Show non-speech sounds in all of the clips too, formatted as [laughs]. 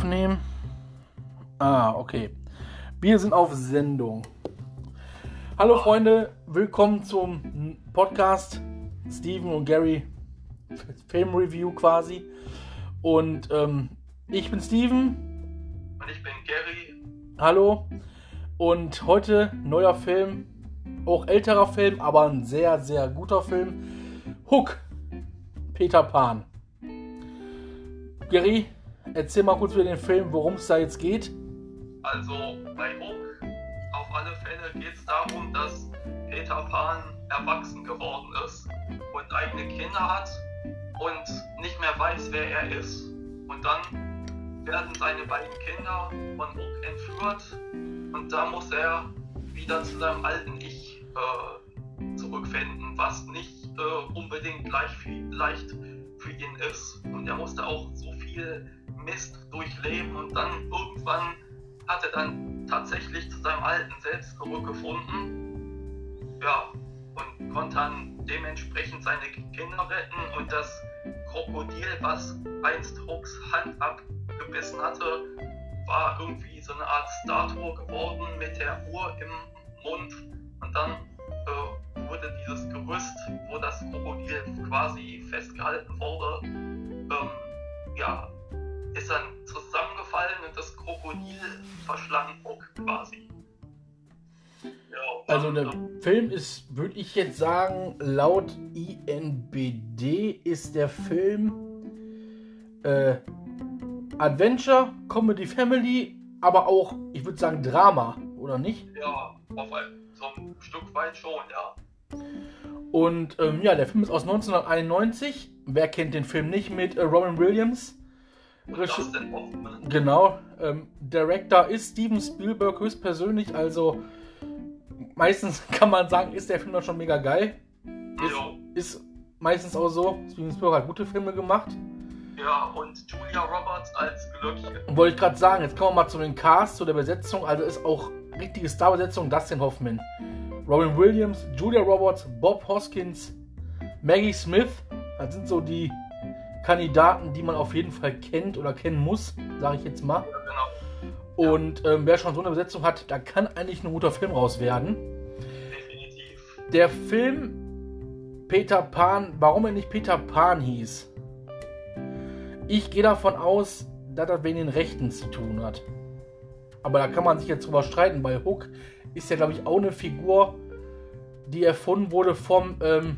Aufnehmen. Ah, okay. Wir sind auf Sendung. Hallo Freunde, willkommen zum Podcast Steven und Gary Film Review quasi. Und ähm, ich bin Steven. Und ich bin Gary. Hallo. Und heute neuer Film, auch älterer Film, aber ein sehr, sehr guter Film. Hook. Peter Pan. Gary, erzähl mal kurz über den Film, worum es da jetzt geht. Also bei Hook, auf alle Fälle geht es darum, dass Peter Pan erwachsen geworden ist und eigene Kinder hat und nicht mehr weiß, wer er ist. Und dann werden seine beiden Kinder von Hook entführt und da muss er wieder zu seinem alten Ich äh, zurückfinden, was nicht äh, unbedingt für, leicht für ihn ist. Und er musste auch so viel Mist durchleben und dann irgendwann hat er dann tatsächlich zu seinem alten Selbst zurückgefunden. Ja, und konnte dann dementsprechend seine Kinder retten und das Krokodil, was einst Hooks Hand abgebissen hatte, war irgendwie so eine Art Statue geworden mit der Uhr im Mund und dann äh, wurde dieses Gerüst, wo das Krokodil quasi festgehalten wurde, ähm, ja, ist dann zusammengefallen und das Krokodil verschlang Hook quasi. Ja, also der Film ist, würde ich jetzt sagen, laut INBD ist der Film äh, Adventure, Comedy Family, aber auch, ich würde sagen, Drama, oder nicht? Ja, auf ein, so ein Stück weit schon, ja. Und ähm, ja, der Film ist aus 1991. Wer kennt den Film nicht mit äh, Robin Williams? Regie genau. Ähm, Director ist Steven Spielberg höchstpersönlich, also meistens [laughs] kann man sagen, ist der Film dann schon mega geil. Ist, ist meistens auch so. Steven Spielberg hat gute Filme gemacht. Ja, und Julia Roberts als Glöckchen. Wollte ich gerade sagen, jetzt kommen wir mal zu den Cast, zu der Besetzung. Also ist auch richtige Starbesetzung Dustin Hoffman, Robin Williams, Julia Roberts, Bob Hoskins, Maggie Smith. Das sind so die Kandidaten, die man auf jeden Fall kennt oder kennen muss, sage ich jetzt mal. Genau. Und ähm, wer schon so eine Besetzung hat, da kann eigentlich ein guter Film raus werden. Definitiv. Der Film Peter Pan, warum er nicht Peter Pan hieß, ich gehe davon aus, dass das wegen den Rechten zu tun hat. Aber da kann man sich jetzt drüber streiten, weil Hook ist ja, glaube ich, auch eine Figur, die erfunden wurde vom, ähm,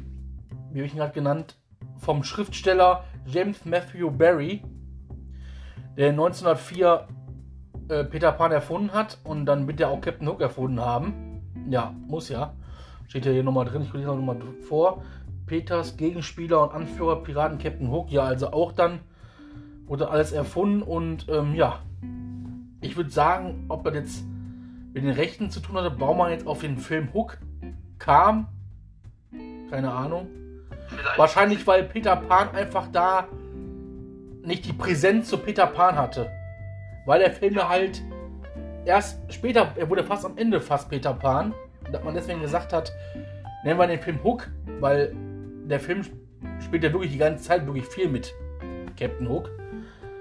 wie habe ich ihn gerade genannt, vom Schriftsteller James Matthew Barry, der 1904 äh, Peter Pan erfunden hat und dann wird er auch Captain Hook erfunden haben. Ja, muss ja. Steht ja hier nochmal drin, ich lese noch mal vor. Peters Gegenspieler und Anführer Piraten Captain Hook, ja, also auch dann wurde alles erfunden und ähm, ja, ich würde sagen, ob das jetzt mit den Rechten zu tun hatte, Baumann jetzt auf den Film Hook kam, keine Ahnung. Vielleicht Wahrscheinlich, weil Peter Pan einfach da nicht die Präsenz zu Peter Pan hatte. Weil der Film ja halt erst später, er wurde fast am Ende fast Peter Pan. Dass man deswegen gesagt hat, nennen wir den Film Hook, weil der Film spielt ja wirklich die ganze Zeit wirklich viel mit Captain Hook.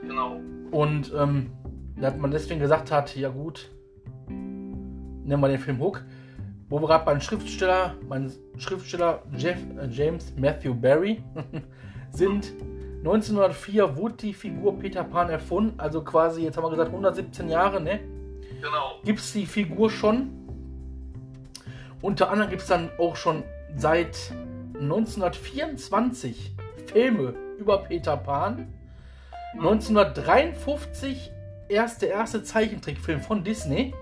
Genau. Und ähm, dass man deswegen gesagt hat, ja gut, nennen wir den Film Hook. Wo wir gerade beim Schriftsteller, mein Schriftsteller Jeff, äh, James Matthew Barry [laughs] sind. 1904 wurde die Figur Peter Pan erfunden, also quasi, jetzt haben wir gesagt, 117 Jahre, ne? Genau. Gibt es die Figur schon. Unter anderem gibt es dann auch schon seit 1924 Filme über Peter Pan. 1953 erst der erste Zeichentrickfilm von Disney.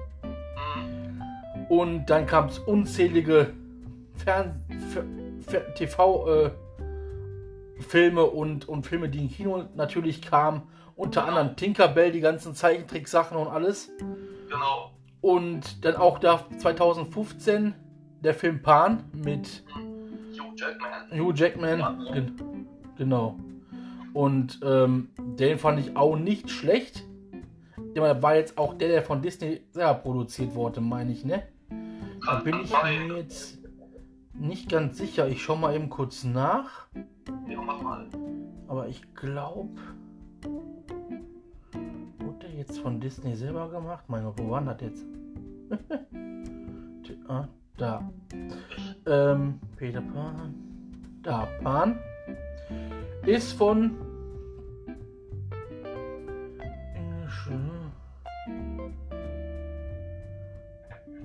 Und dann kam es unzählige Fern Fer Fer TV-Filme äh, und, und Filme, die im Kino natürlich kamen. Unter Genau. anderem Tinkerbell, die ganzen Zeichentricksachen und alles. Genau. Und dann auch da 2015 der Film Pan mit Hugh Jackman. Hugh Jackman. Ja. Gen genau. Und ähm, den fand ich auch nicht schlecht. Der war jetzt auch der, der von Disney selber produziert wurde, meine ich, ne? Da bin ich mir jetzt nicht ganz sicher. Ich schau mal eben kurz nach. Ja, mach mal. Aber ich glaube. Wurde der jetzt von Disney selber gemacht? Mein Gott, wo war das jetzt? [laughs] ah, da. Ähm, Peter Pan. Da, Pan. Ist von.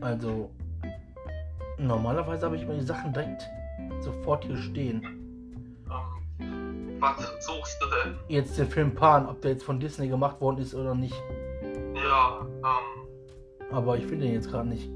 Also, normalerweise habe ich mir die Sachen direkt sofort hier stehen. Ähm, was suchst du denn? Jetzt der Film Pan, ob der jetzt von Disney gemacht worden ist oder nicht. Ja, ähm. Aber ich finde den jetzt gerade nicht.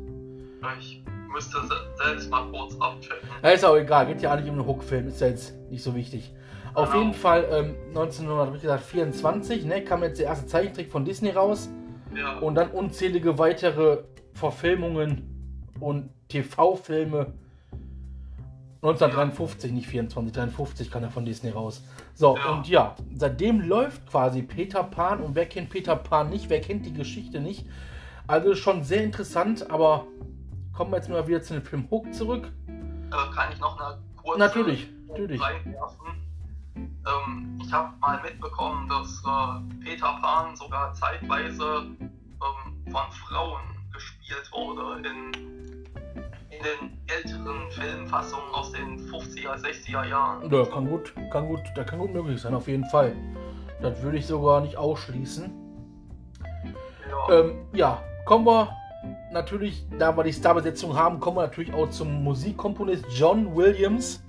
Ich müsste selbst mal kurz abchecken. Ja, ist auch egal, geht ja eigentlich um einen Hook-Film, ist ja jetzt nicht so wichtig. Auf Genau. jeden Fall ähm, 1924 ne, kam jetzt der erste Zeichentrick von Disney raus Ja, und dann unzählige weitere Verfilmungen und TV-Filme. 1953, nicht 24, 53 kam er von Disney raus. So, Ja. und ja, seitdem läuft quasi Peter Pan und wer kennt Peter Pan nicht, wer kennt die Geschichte nicht. Also schon sehr interessant, aber kommen wir jetzt mal wieder zu dem Film Hook zurück. äh, kann ich noch eine kurze Natürlich, natürlich. reinwerfen? Ähm, ich habe mal mitbekommen, dass äh, Peter Pan sogar zeitweise ähm, von Frauen gespielt wurde in, in den älteren Filmfassungen aus den 50er, 60er Jahren. Ja, kann gut, kann gut, da kann gut möglich sein, auf jeden Fall. Das würde ich sogar nicht ausschließen. Ja, Ähm, ja, kommen wir natürlich, da wir die Starbesetzung haben, kommen wir natürlich auch zum Musikkomponist John Williams.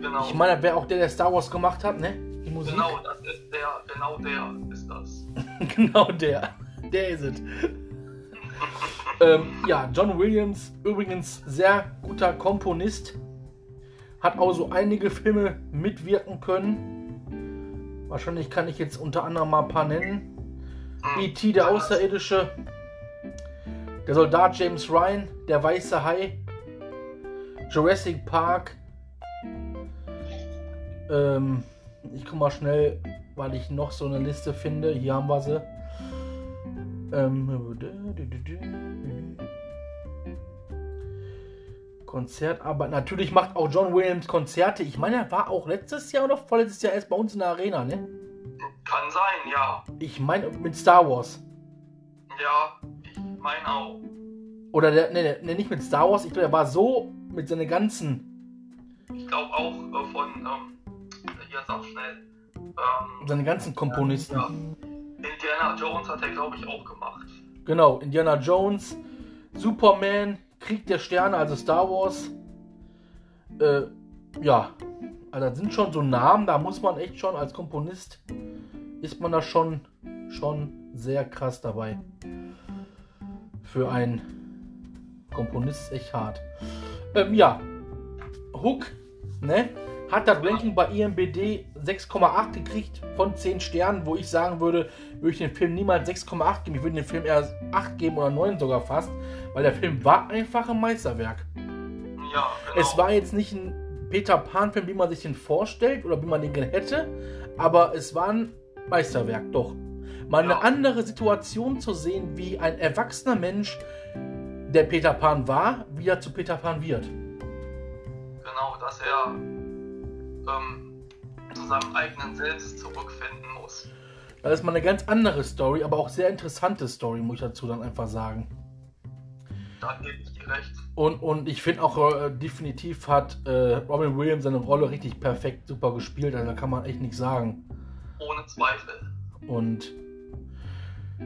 genau. Ich meine, wer auch der, der Star Wars gemacht hat, ne? Die Musik. genau, das ist der, genau der ist das. [laughs] genau der. Der ist es. [laughs] ähm, ja, John Williams, übrigens sehr guter Komponist. Hat auch so einige Filme mitwirken können. Wahrscheinlich kann ich jetzt unter anderem mal ein paar nennen. E.T. der Außerirdische. Der Soldat James Ryan, der weiße Hai. Jurassic Park. Ähm, ich komme mal schnell, weil ich noch so eine Liste finde. Hier haben wir sie. Ähm, Konzertarbeit. Natürlich macht auch John Williams Konzerte. Ich meine, er war auch letztes Jahr oder vorletztes Jahr erst bei uns in der Arena, ne? Kann sein, ja. Ich meine mit Star Wars. Ja, ich meine auch. Oder der, ne, ne, ne, nicht mit Star Wars. Ich glaube, er war so mit seinen ganzen, Ich glaube auch äh, von, ähm, hier sag schnell, ähm, seine ganzen Komponisten. ja. Indiana Jones hat er, glaube ich, auch gemacht. Genau, Indiana Jones, Superman, Krieg der Sterne, also Star Wars. Äh, ja, also das sind schon so Namen, da muss man echt schon als Komponist, ist man da schon, schon sehr krass dabei. Für einen Komponist ist echt hart. Ähm, ja, Hook, ne? Hat das Ranking bei IMBD 6,8 gekriegt von 10 Sternen, wo ich sagen würde, würde ich den Film niemals 6,8 geben. Ich würde den Film eher 8 geben oder 9 sogar fast, weil der Film war einfach ein Meisterwerk. Ja, genau. Es war jetzt nicht ein Peter Pan-Film, wie man sich den vorstellt oder wie man den gerne hätte, aber es war ein Meisterwerk, doch. Mal Ja. eine andere Situation zu sehen, wie ein erwachsener Mensch, der Peter Pan war, wieder zu Peter Pan wird. Genau, dass er ähm, zu seinem eigenen Selbst zurückfinden muss. Das ist mal eine ganz andere Story, aber auch sehr interessante Story, muss ich dazu dann einfach sagen. Da gebe ich dir recht. Und, und ich finde auch äh, definitiv hat äh, Robin Williams seine Rolle richtig perfekt, super gespielt. Also da kann man echt nichts sagen. Ohne Zweifel. Und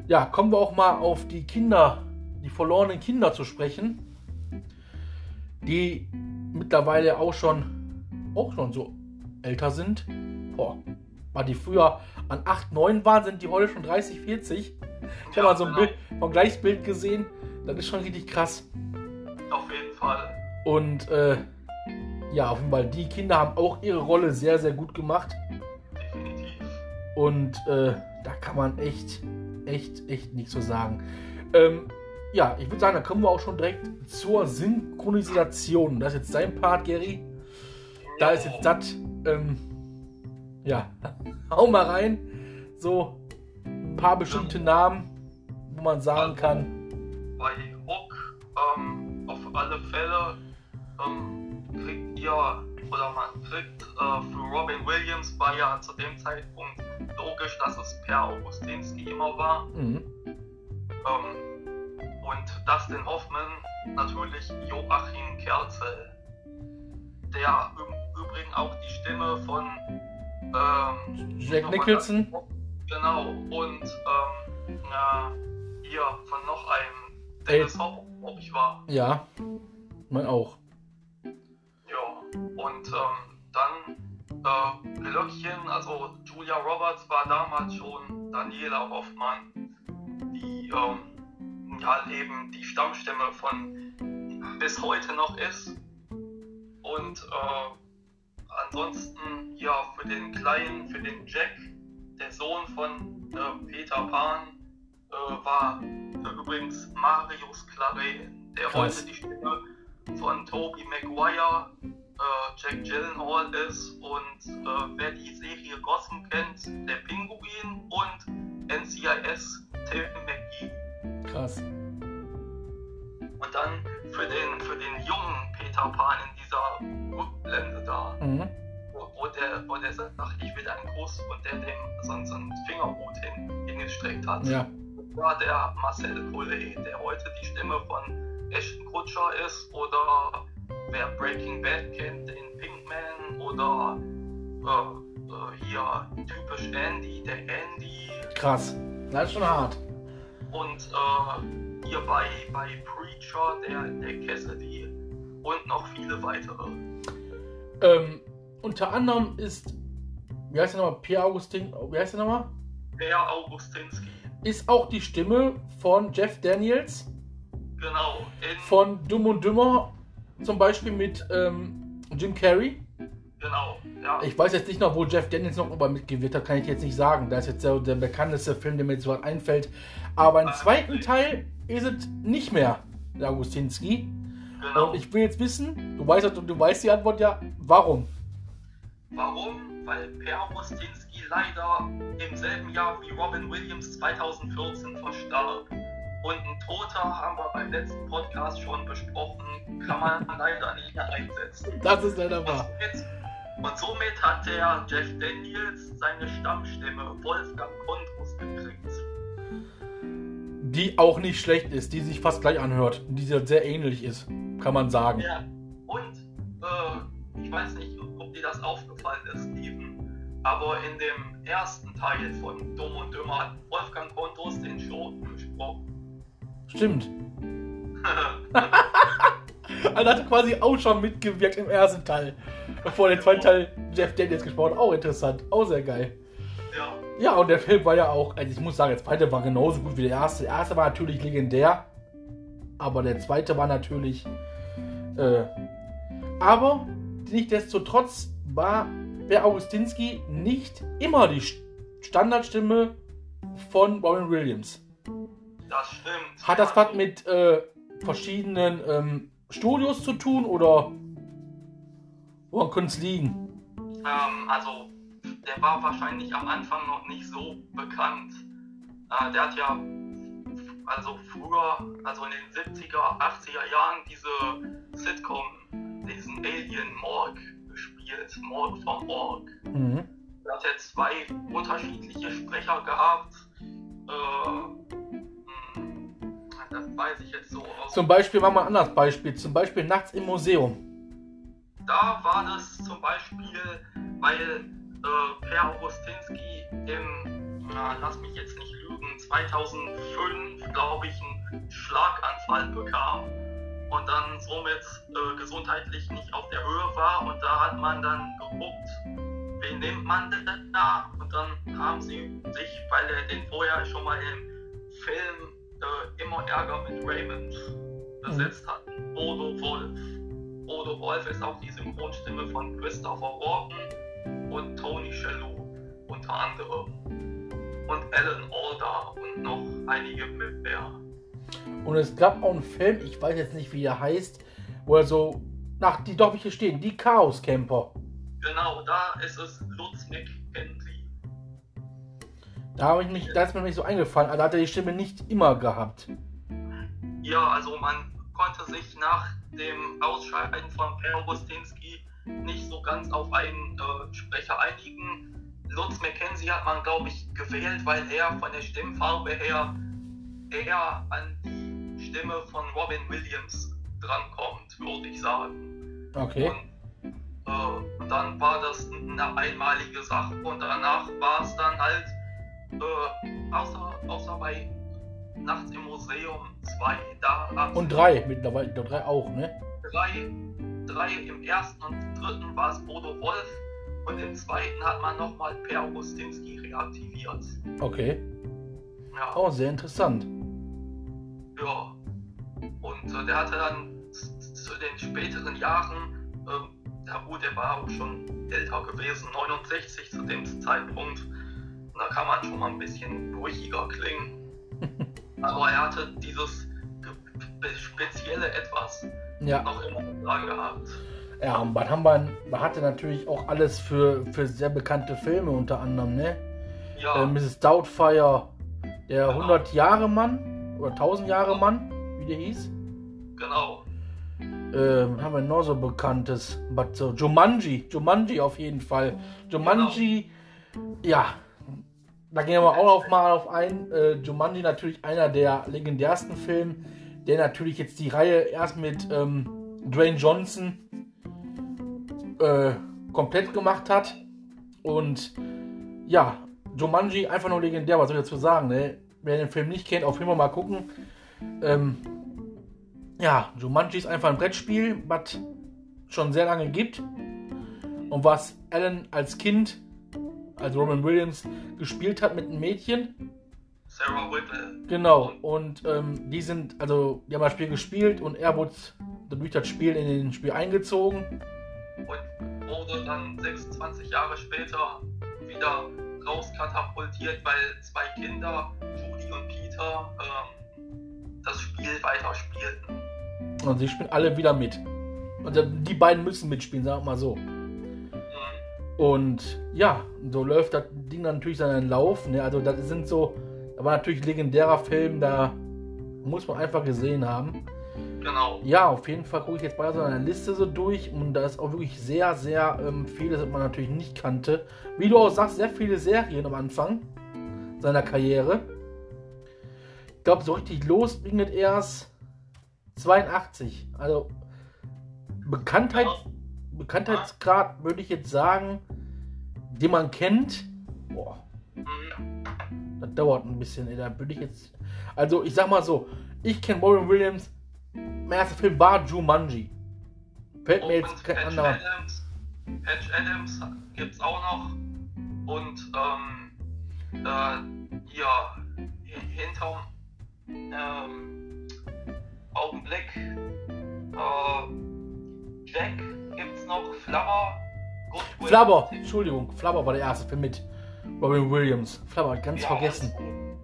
ja, kommen wir auch mal auf die Kinder, die verlorenen Kinder zu sprechen, die mittlerweile auch schon, auch schon so älter sind. Boah, war die früher an 8, 9 waren, sind die heute schon 30, 40. Ich habe mal so ein genau. Bild, Vergleichsbild gesehen. Das ist schon richtig krass. Auf jeden Fall. Und äh, ja, auf jeden Fall, die Kinder haben auch ihre Rolle sehr, sehr gut gemacht. Definitiv. Und äh, da kann man echt, echt, echt nichts zu sagen. Ähm, ja, ich würde sagen, da kommen wir auch schon direkt zur Synchronisation. Das ist jetzt dein Part, Gary. Da ist jetzt das. Ähm, ja, [laughs] hau mal rein. So ein paar bestimmte Namen, wo man sagen kann. Bei Hook, ähm, auf alle Fälle, ähm, kriegt ihr oder man kriegt äh, für Robin Williams war ja zu dem Zeitpunkt logisch, dass es Per Augustinski immer war. Mhm. Ähm, und Dustin Hoffman natürlich Joachim Kerzel, der im Übrigen auch die Stimme von ähm, Jack Nicholson. Genau, und ähm, na, hier von noch einem Dennis Hopper, ob ich war. Ja, mein auch. Ja, und ähm, dann äh, Glöckchen, also Julia Roberts war damals schon Daniela Hoffmann, die ähm, ja eben die Stammstimme von bis heute noch ist. Und äh, ansonsten ja für den Kleinen, für den Jack, der Sohn von äh, Peter Pan, äh, war übrigens Marius Claret, der Krass. heute die Stimme von Tobey Maguire, äh, Jack Gyllenhaal ist und äh, wer die Serie Gotham kennt, der Pinguin und NCIS Tim McGee. Krass. Hat. Ja. war der Marcel Collet, der heute die Stimme von Ashton Kutscher ist oder wer Breaking Bad kennt, den Pinkman oder äh, äh, hier typisch Andy, der Andy Krass. Das ist schon hart. und äh, hier bei, bei Preacher, der, der Cassidy und noch viele weitere. Ähm, unter anderem ist, wie heißt der nochmal? Pierre Augustin, wie heißt der nochmal? Der Augustinski, Ist auch die Stimme von Jeff Daniels genau, von Dumm und Dümmer, zum Beispiel mit ähm, Jim Carrey. genau, ja. Ich weiß jetzt nicht noch, wo Jeff Daniels noch über mitgewirkt hat, kann ich jetzt nicht sagen. Da ist jetzt der, der bekannteste Film, der mir jetzt so einfällt. Aber im zweiten Teil ist es nicht mehr der Augustinski. genau. Und ich will jetzt wissen, du weißt, du weißt die Antwort ja, warum? Warum? Weil Per Augustinski leider im selben Jahr wie Robin Williams 2014 verstarb. Und ein Toter haben wir beim letzten Podcast schon besprochen, kann man leider nicht mehr einsetzen. Das ist leider Und wahr. somit, und somit hat der Jeff Daniels seine Stammstimme Wolfgang Kondrus gekriegt. Die auch nicht schlecht ist, die sich fast gleich anhört. Die sehr ähnlich ist, kann man sagen. Ja. Und äh, ich weiß nicht, ob dir das aufgefallen ist, Steven, aber in dem ersten Teil von Dumm und Dümmer hat Wolfgang Kondrus den Schoten gesprochen. Stimmt. [laughs] Also hat er quasi auch schon mitgewirkt im ersten Teil. Bevor der zweite Teil Jeff Daniels gesprochen hat. Auch interessant. Auch sehr geil. ja, Ja, und der Film war ja auch, also ich muss sagen, der zweite war genauso gut wie der erste. Der erste war natürlich legendär, aber der zweite war natürlich. Äh, aber nichtsdestotrotz war der Augustinski nicht immer die Standardstimme von Robin Williams. das stimmt. Hat das was mit äh, verschiedenen ähm, Studios zu tun oder woran könnte es liegen? Ähm, also, der war wahrscheinlich am Anfang noch nicht so bekannt. Äh, der hat ja, also früher, also in den 70er, 80er Jahren, diese Sitcom, diesen Alien Morg gespielt, Morg vom Org. Mhm. Er hat jetzt zwei unterschiedliche Sprecher gehabt. Äh, das weiß ich jetzt so aus. Zum Beispiel war mal ein anderes Beispiel, zum Beispiel nachts im Museum. Da war das zum Beispiel, weil äh, Per Augustinski im, na, lass mich jetzt nicht lügen, 2005, glaube ich, einen Schlaganfall bekam und dann somit äh, gesundheitlich nicht auf der Höhe war und da hat man dann geguckt, wen nimmt man denn da und dann haben sie sich, weil er den vorher schon mal im Film äh, immer Ärger mit Raymond besetzt hat, Bodo Wolf. Bodo Wolf ist auch die Synchronstimme von Christopher Walken und Tony Shalhoub unter anderem. Und Alan Alda und noch einige mehr. Und es gab auch einen Film, ich weiß jetzt nicht, wie der heißt, wo er so, nach die doch hier stehen, die Chaos Camper. Genau, da ist es Lutz McKenzie. Da habe ich mich, da ist mir nicht so eingefallen, aber da hat er die Stimme nicht immer gehabt. Ja, also man konnte sich nach dem Ausscheiden von Per Augustinski nicht so ganz auf einen äh, Sprecher einigen. Lutz McKenzie hat man, glaube ich, gewählt, weil er von der Stimmfarbe her eher an die Stimme von Robin Williams drankommt, würde ich sagen. Okay. Und, äh, und dann war das eine einmalige Sache und danach war es dann halt, äh, außer, außer bei Nachts im Museum 2, da Und drei mittlerweile, ich glaub, drei auch, ne? drei, drei im ersten und dritten war es Bodo Wolf und im zweiten hat man nochmal Per Augustinski reaktiviert. Okay. Ja, Oh, sehr interessant. Ja. Und äh, der hatte dann zu den späteren Jahren, ja gut, der war auch schon älter gewesen, 69 zu dem Zeitpunkt. Und da kann man schon mal ein bisschen brüchiger klingen. [laughs] Aber er hatte dieses spezielle Etwas Ja. noch immer da gehabt. Ja, und Bad Hambern hatte natürlich auch alles für, für sehr bekannte Filme unter anderem, ne? Ja, Äh, Mrs. Doubtfire, der 100 Jahre Mann oder 1000 Jahre Mann, wie der hieß. genau. Ähm, haben wir noch so bekanntes, but so Jumanji, Jumanji auf jeden Fall. Jumanji, ja, da gehen wir auch noch mal auf ein. Äh, Jumanji natürlich einer der legendärsten Filme, der natürlich jetzt die Reihe erst mit ähm, Dwayne Johnson äh, komplett gemacht hat. Und ja, Jumanji einfach nur legendär, was soll ich dazu sagen, ne? Wer den Film nicht kennt, auf jeden Fall mal gucken. Ähm, ja, Jumanji ist einfach ein Brettspiel, was schon sehr lange gibt. Und was Alan als Kind, also Robin Williams, gespielt hat mit einem Mädchen. Sarah Whipple. Genau. Und ähm, die sind, also, die haben das Spiel gespielt und er wurde durch das Spiel in den Spiel eingezogen. und wurde dann 26 Jahre später wieder rauskatapultiert, weil zwei Kinder, und Peter, ähm, das Spiel weiterspielten. Und sie spielen alle wieder mit. Und die beiden müssen mitspielen, sagen wir mal so. Mhm. Und ja, so läuft das Ding dann natürlich seinen Lauf. Ne? Also das sind so, da war natürlich legendärer Film, da muss man einfach gesehen haben. Genau. Ja, auf jeden Fall gucke ich jetzt bei so einer Liste so durch und da ist auch wirklich sehr, sehr ähm, vieles, was man natürlich nicht kannte. Wie du auch sagst, sehr viele Serien am Anfang seiner Karriere. Ich glaube, so richtig los ging es erst 82. Also Bekanntheit, Bekanntheitsgrad würde ich jetzt sagen, den man kennt. Boah, Mhm. das dauert ein bisschen. ey, Da würde ich jetzt. Also ich sag mal so, ich kenne Robin Williams. Mein erster Film war Jumanji. Fällt mir jetzt Und kein Patch anderer. Adams, Patch Adams gibt's auch noch. Und ähm, äh, hi- hinterm ähm, Augenblick äh, Jack gibt's noch, Flubber, Good Will Flubber, Hunting. Entschuldigung, Flubber war der erste Film mit Robin Williams. Flubber, ganz Ja, vergessen.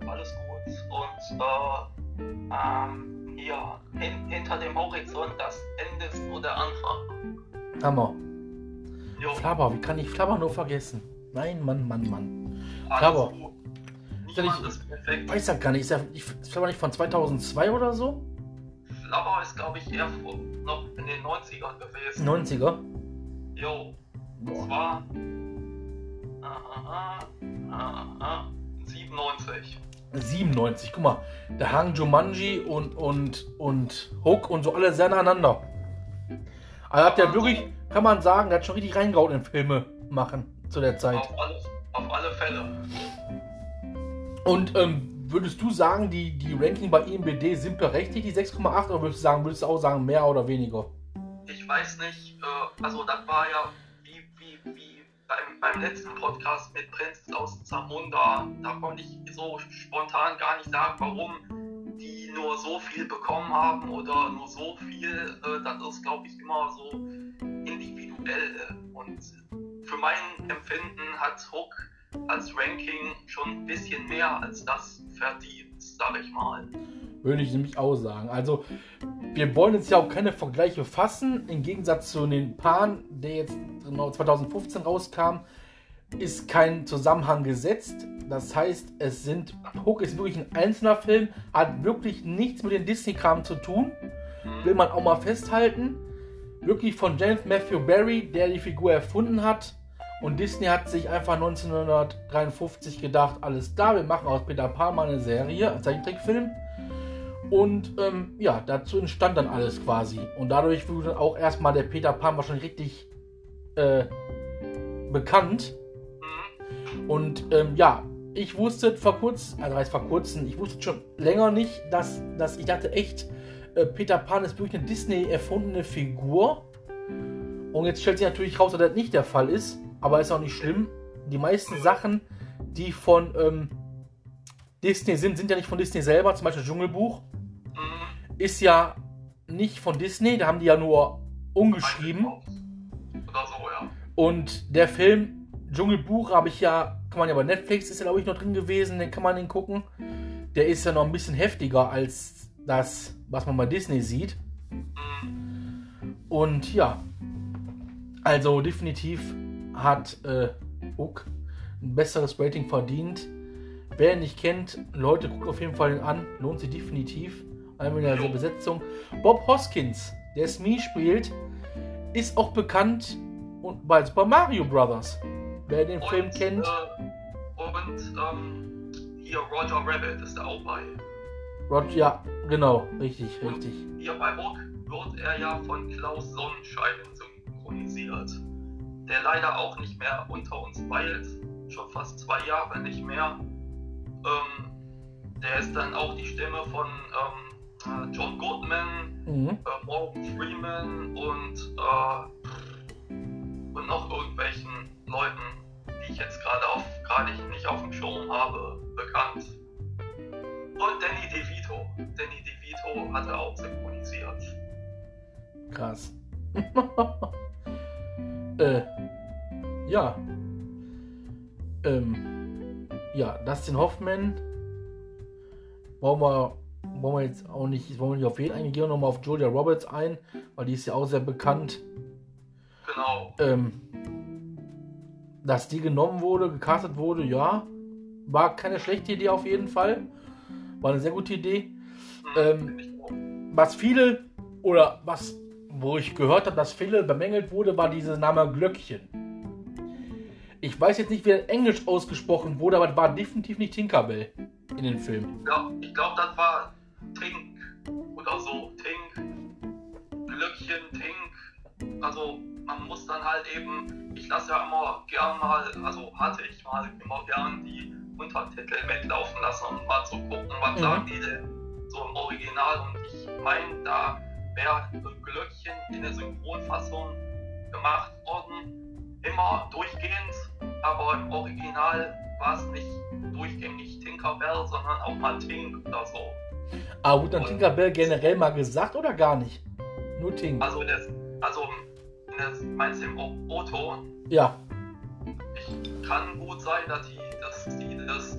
Alles gut, alles gut. Und äh, ähm, hier, hin, hinter dem Horizont, das Ende ist nur der Anfang. Hammer. Jo, Flubber, wie kann ich Flubber nur vergessen? Nein, Mann, Mann, Mann. alles Flubber. gut. Ja ist perfekt. Weiß das gar nicht. Ist, der, ist Flubber nicht von 2002 oder so? Flubber ist, glaube ich, eher vor, noch in den 90ern gewesen. 90er? Jo, und Boah. zwar aha, aha, aha, 97. 97, guck mal. Da hangen Jumanji und, und, und Hook und so alle sehr nacheinander. Also hat der wirklich, kann man sagen, der hat schon richtig reingehauen in Filme machen zu der Zeit. Auf alle, auf alle Fälle. Und ähm, würdest du sagen, die, die Ranking bei IMBD sind berechtigt, die 6,8? Oder würdest du sagen, würdest du auch sagen, mehr oder weniger? Ich weiß nicht, äh, also das war ja wie, wie, wie beim, beim letzten Podcast mit Prinz aus Zamunda. Da konnte ich so spontan gar nicht sagen, warum die nur so viel bekommen haben oder nur so viel. Äh, das ist, glaube ich, immer so individuell. Und für mein Empfinden hat Hook als Ranking schon ein bisschen mehr als das verdient, sag ich mal. Würde ich nämlich auch sagen. Also, wir wollen jetzt ja auch keine Vergleiche fassen. Im Gegensatz zu den Paaren, der jetzt genau 2015 rauskam, ist kein Zusammenhang gesetzt. Das heißt, es sind Hook ist wirklich ein einzelner Film, hat wirklich nichts mit den Disney-Kram zu tun. Will man auch mal festhalten. wirklich von James Matthew Barry, der die Figur erfunden hat. Und Disney hat sich einfach 1953 gedacht, alles klar, wir machen aus Peter Pan mal eine Serie, einen Zeichentrickfilm. Und ähm, ja, dazu entstand dann alles quasi. Und dadurch wurde auch erstmal der Peter Pan wahrscheinlich richtig äh, bekannt. Und ähm, ja, ich wusste vor kurzem, also heißt vor kurzem, ich wusste schon länger nicht, dass, dass ich dachte echt, äh, Peter Pan ist wirklich eine Disney erfundene Figur. Und jetzt stellt sich natürlich raus, dass das nicht der Fall ist. Aber ist auch nicht schlimm. Die meisten Sachen, die von ähm, Disney sind, sind ja nicht von Disney selber. Zum Beispiel Dschungelbuch Mhm. ist ja nicht von Disney. Da haben die ja nur umgeschrieben. Oder so, ja. Und der Film Dschungelbuch habe ich ja, kann man ja bei Netflix, ist ja glaube ich noch drin gewesen, den kann man den gucken. Der ist ja noch ein bisschen heftiger als das, was man bei Disney sieht. Mhm. Und ja, also definitiv hat äh, Hook ein besseres Rating verdient. Wer ihn nicht kennt, Leute, guckt auf jeden Fall den an. Lohnt sich definitiv. Einmal in der Besetzung. Bob Hoskins, der Smee spielt, ist auch bekannt und bei Super Mario Brothers. Wer den Film und, kennt, Äh, und ähm, hier Roger Rabbit ist da auch bei. Roger, ja, genau, richtig, richtig. Hier bei Hook wird er ja von Klaus Sonnenschein synchronisiert. Der leider auch nicht mehr unter uns weilt. Schon fast zwei Jahre nicht mehr. Ähm, der ist dann auch die Stimme von ähm, äh, John Goodman, Mhm. äh, Morgan Freeman und, äh, und noch irgendwelchen Leuten, die ich jetzt gerade auf gerade ich nicht auf dem Schirm habe, bekannt. Und Danny DeVito. Danny DeVito hat er auch synchronisiert. Krass. [laughs] äh, ja. Ähm, ja, Dustin Hoffman. Wollen wir, wollen wir jetzt auch nicht, wollen wir nicht auf jeden eingehen, gehen wir nochmal auf Julia Roberts ein, weil die ist ja auch sehr bekannt. Genau. Ähm, dass die genommen wurde, gecastet wurde, ja. War keine schlechte Idee auf jeden Fall. War eine sehr gute Idee. Hm, Ähm, was viele oder was, wo ich gehört habe, dass viele bemängelt wurde, war dieser Name Glöckchen. Ich weiß jetzt nicht, wie er in Englisch ausgesprochen wurde, aber es war definitiv nicht Tinkerbell in den Film. Ja, ich glaube, das war Tink oder so. Tink, Glöckchen, Tink. Also man muss dann halt eben, ich lasse ja immer gern mal, also hatte ich mal immer gern die Untertitel mitlaufen lassen und mal zu gucken, was Mhm. sagen die denn so im Original. Und ich meine, da wäre Glöckchen in der Synchronfassung gemacht worden, immer durchgehend, aber im Original war es nicht durchgängig Tinkerbell, sondern auch mal Tink oder so. Aber wurde dann Tinkerbell generell mal gesagt oder gar nicht? Nur Tink. Also das, also das meinst du im O- O-Ton? Ja, Ich kann gut sein, dass die, dass die das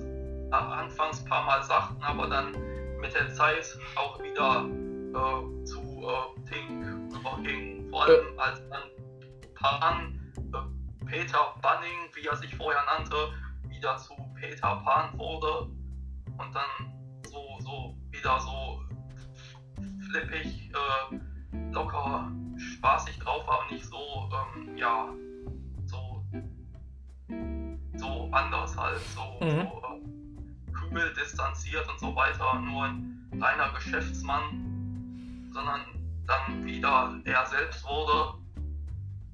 anfangs ein paar Mal sagten, aber dann mit der Zeit auch wieder äh, zu äh, Tink überging. Vor allem als dann Pan, äh, Peter Bunning, wie er sich vorher nannte, wieder zu Peter Pan wurde und dann so, so wieder so flippig, äh, locker, spaßig drauf war und nicht so, ähm, ja, so, so anders halt, so, Mhm. so äh, kühl, distanziert und so weiter, nur ein reiner Geschäftsmann, sondern dann wieder er selbst wurde,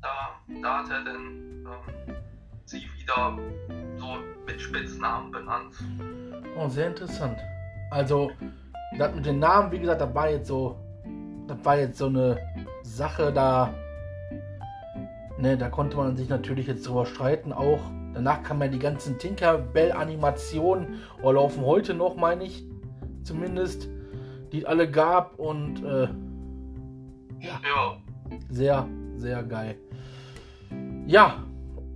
da, da hat er dann ähm, sie wieder so mit Spitznamen benannt. oh, sehr interessant. Also, das mit den Namen, wie gesagt, das war jetzt so, das war jetzt so eine Sache, da, ne, da konnte man sich natürlich jetzt drüber streiten auch. Danach kamen ja die ganzen Tinkerbell-Animationen, oder laufen heute noch, meine ich, zumindest, die es alle gab und äh, Ja, sehr, sehr geil. Ja,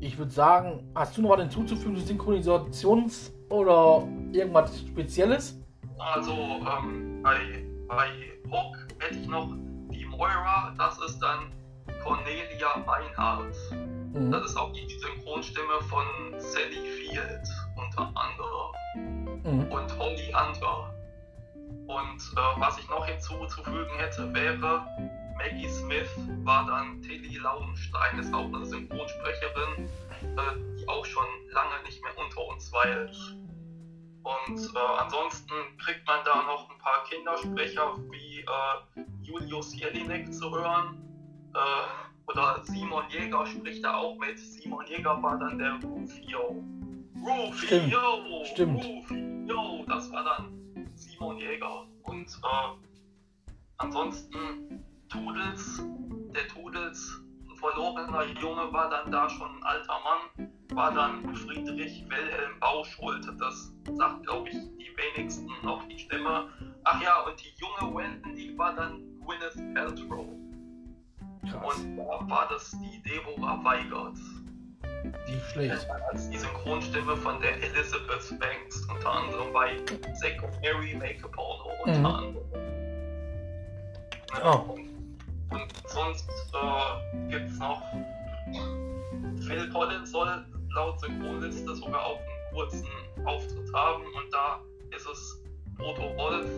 ich würde sagen, hast du noch was hinzuzufügen zu Synchronisations- oder irgendwas Spezielles? Also ähm, bei, bei Hook hätte ich noch die Moira, das ist dann Cornelia Meinhardt. Mhm. Das ist auch die Synchronstimme von Sally Field unter anderem Mhm. und Holly Hunter. Und äh, was ich noch hinzuzufügen hätte, wäre Maggie Smith war dann Tilly Lauenstein, ist auch eine Synchronsprecherin, äh, die auch schon lange nicht mehr unter uns weilt. Und äh, ansonsten kriegt man da noch ein paar Kindersprecher wie äh, Julius Jelinek zu hören. Äh, oder Simon Jäger spricht da auch mit. Simon Jäger war dann der Rufio. Rufio! Stimmt. Rufio! Das war dann Simon Jäger. Und äh, ansonsten Tudels, der Tudels, ein verlorener Junge, war dann da schon ein alter Mann war dann Friedrich Wilhelm Bauschuld. Das sagt, glaube ich, die wenigsten noch die Stimme. Ach ja, und die junge Wendy war dann Gwyneth Paltrow. Krass. Und da war das die Deborah Weigert. Die schlecht. Als die Synchronstimme von der Elizabeth Banks, unter anderem bei Secondary Make a Porno, unter mhm. anderem. Oh. Und, und sonst äh, gibt es noch Phil Collins soll laut Synchronliste sogar auch einen kurzen Auftritt haben und da ist es Otto Wolf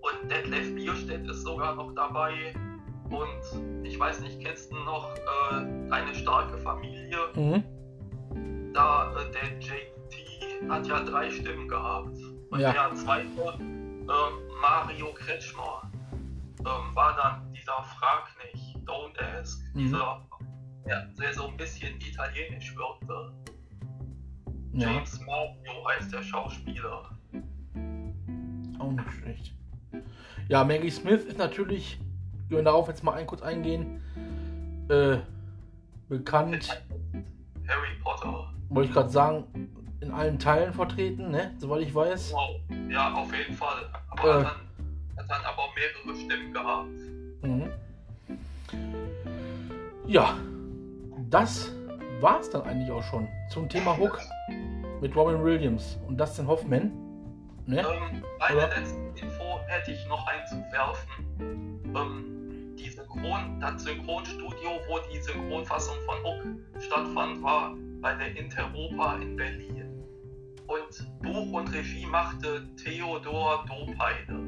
und Detlef Bierstedt ist sogar noch dabei und ich weiß nicht, kennst du noch äh, eine starke Familie? Mhm. Da äh, der JT hat ja drei Stimmen gehabt und ja. der zweite äh, Mario Kretschmer ähm, war dann dieser Frag nicht, Don't Ask, mhm. dieser ja, der so ein bisschen italienisch wirkte. Ja. James Mario heißt der Schauspieler. Auch nicht schlecht. Ja, Maggie Smith ist natürlich, wir darauf jetzt mal ein, kurz eingehen, äh, bekannt. Harry Potter. Wollte ich gerade sagen, in allen Teilen vertreten, ne? Soweit ich weiß. Wow. Ja, auf jeden Fall. Aber äh, hat, dann, hat dann aber mehrere Stimmen gehabt. Mhm. Ja, das war es dann eigentlich auch schon zum Thema Hook mit Robin Williams und Dustin Hoffman. Ne? Ähm, eine letzte Info hätte ich noch einzuwerfen. Ähm, Synchron, das Synchronstudio, wo die Synchronfassung von Hook stattfand, war bei der Interopa in Berlin. Und Buch und Regie machte Theodor Dopeide.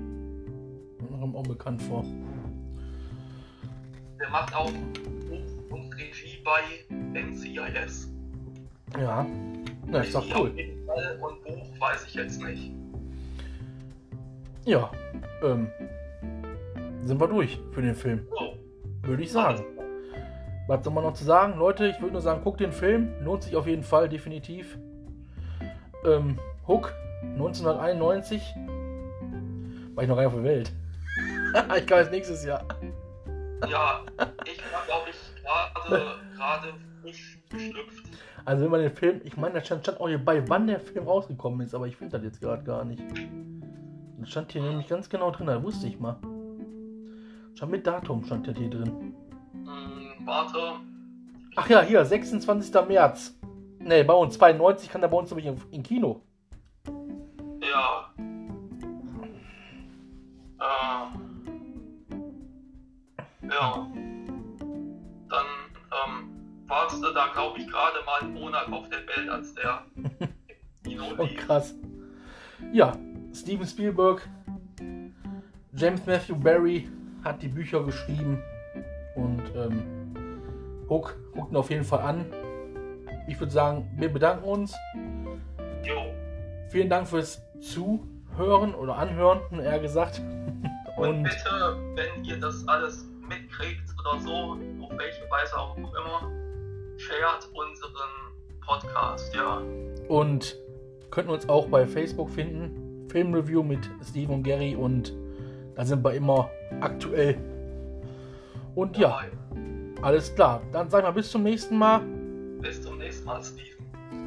Kommt auch bekannt vor. Der macht auch Buch und Regie bei NCIS. Ja, na, ist doch cool. Und Buch weiß ich jetzt nicht. Ja, ähm, sind wir durch für den Film. Oh. Würde ich sagen. Was soll man noch zu sagen? Leute, ich würde nur sagen, guckt den Film. Lohnt sich auf jeden Fall, definitiv. Ähm, Hook, 1991. War ich noch rein auf der Welt. [laughs] ich kann jetzt nächstes Jahr. Ja, ich war, glaube ich, gerade gerade frisch geschlüpft. Also wenn man den Film, ich meine, da stand, stand auch hier bei, wann der Film rausgekommen ist, aber ich finde das jetzt gerade gar nicht. Das stand hier nämlich ganz genau drin, da wusste ich mal. Schon mit Datum stand das hier drin. Hm, warte. Ach ja, hier, 26. März. Ne, bei uns 92 kann der bei uns nämlich im, im Kino. Ja. Äh. Ja dann ähm, warst du da, glaube ich, gerade mal einen Monat auf der Welt, als der [laughs] Kino Oh, krass. Ja, Steven Spielberg, James Matthew Barry hat die Bücher geschrieben und ähm, Hook guckt ihn auf jeden Fall an. Ich würde sagen, wir bedanken uns. Jo. Vielen Dank fürs Zuhören oder Anhören, eher gesagt. Und, und bitte, wenn ihr das alles mitkriegt oder so, auf welche Weise auch immer, shared unseren Podcast, ja. Und könnten uns auch bei Facebook finden. Filmreview mit Steve und Gary und da sind wir immer aktuell. Und ja, alles klar. Dann sagen wir bis zum nächsten Mal. Bis zum nächsten Mal, Steve.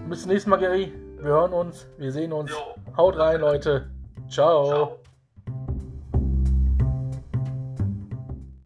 Bis zum nächsten Mal, Gary. Wir hören uns, wir sehen uns. Jo. Haut rein, Leute. Ciao. Ciao.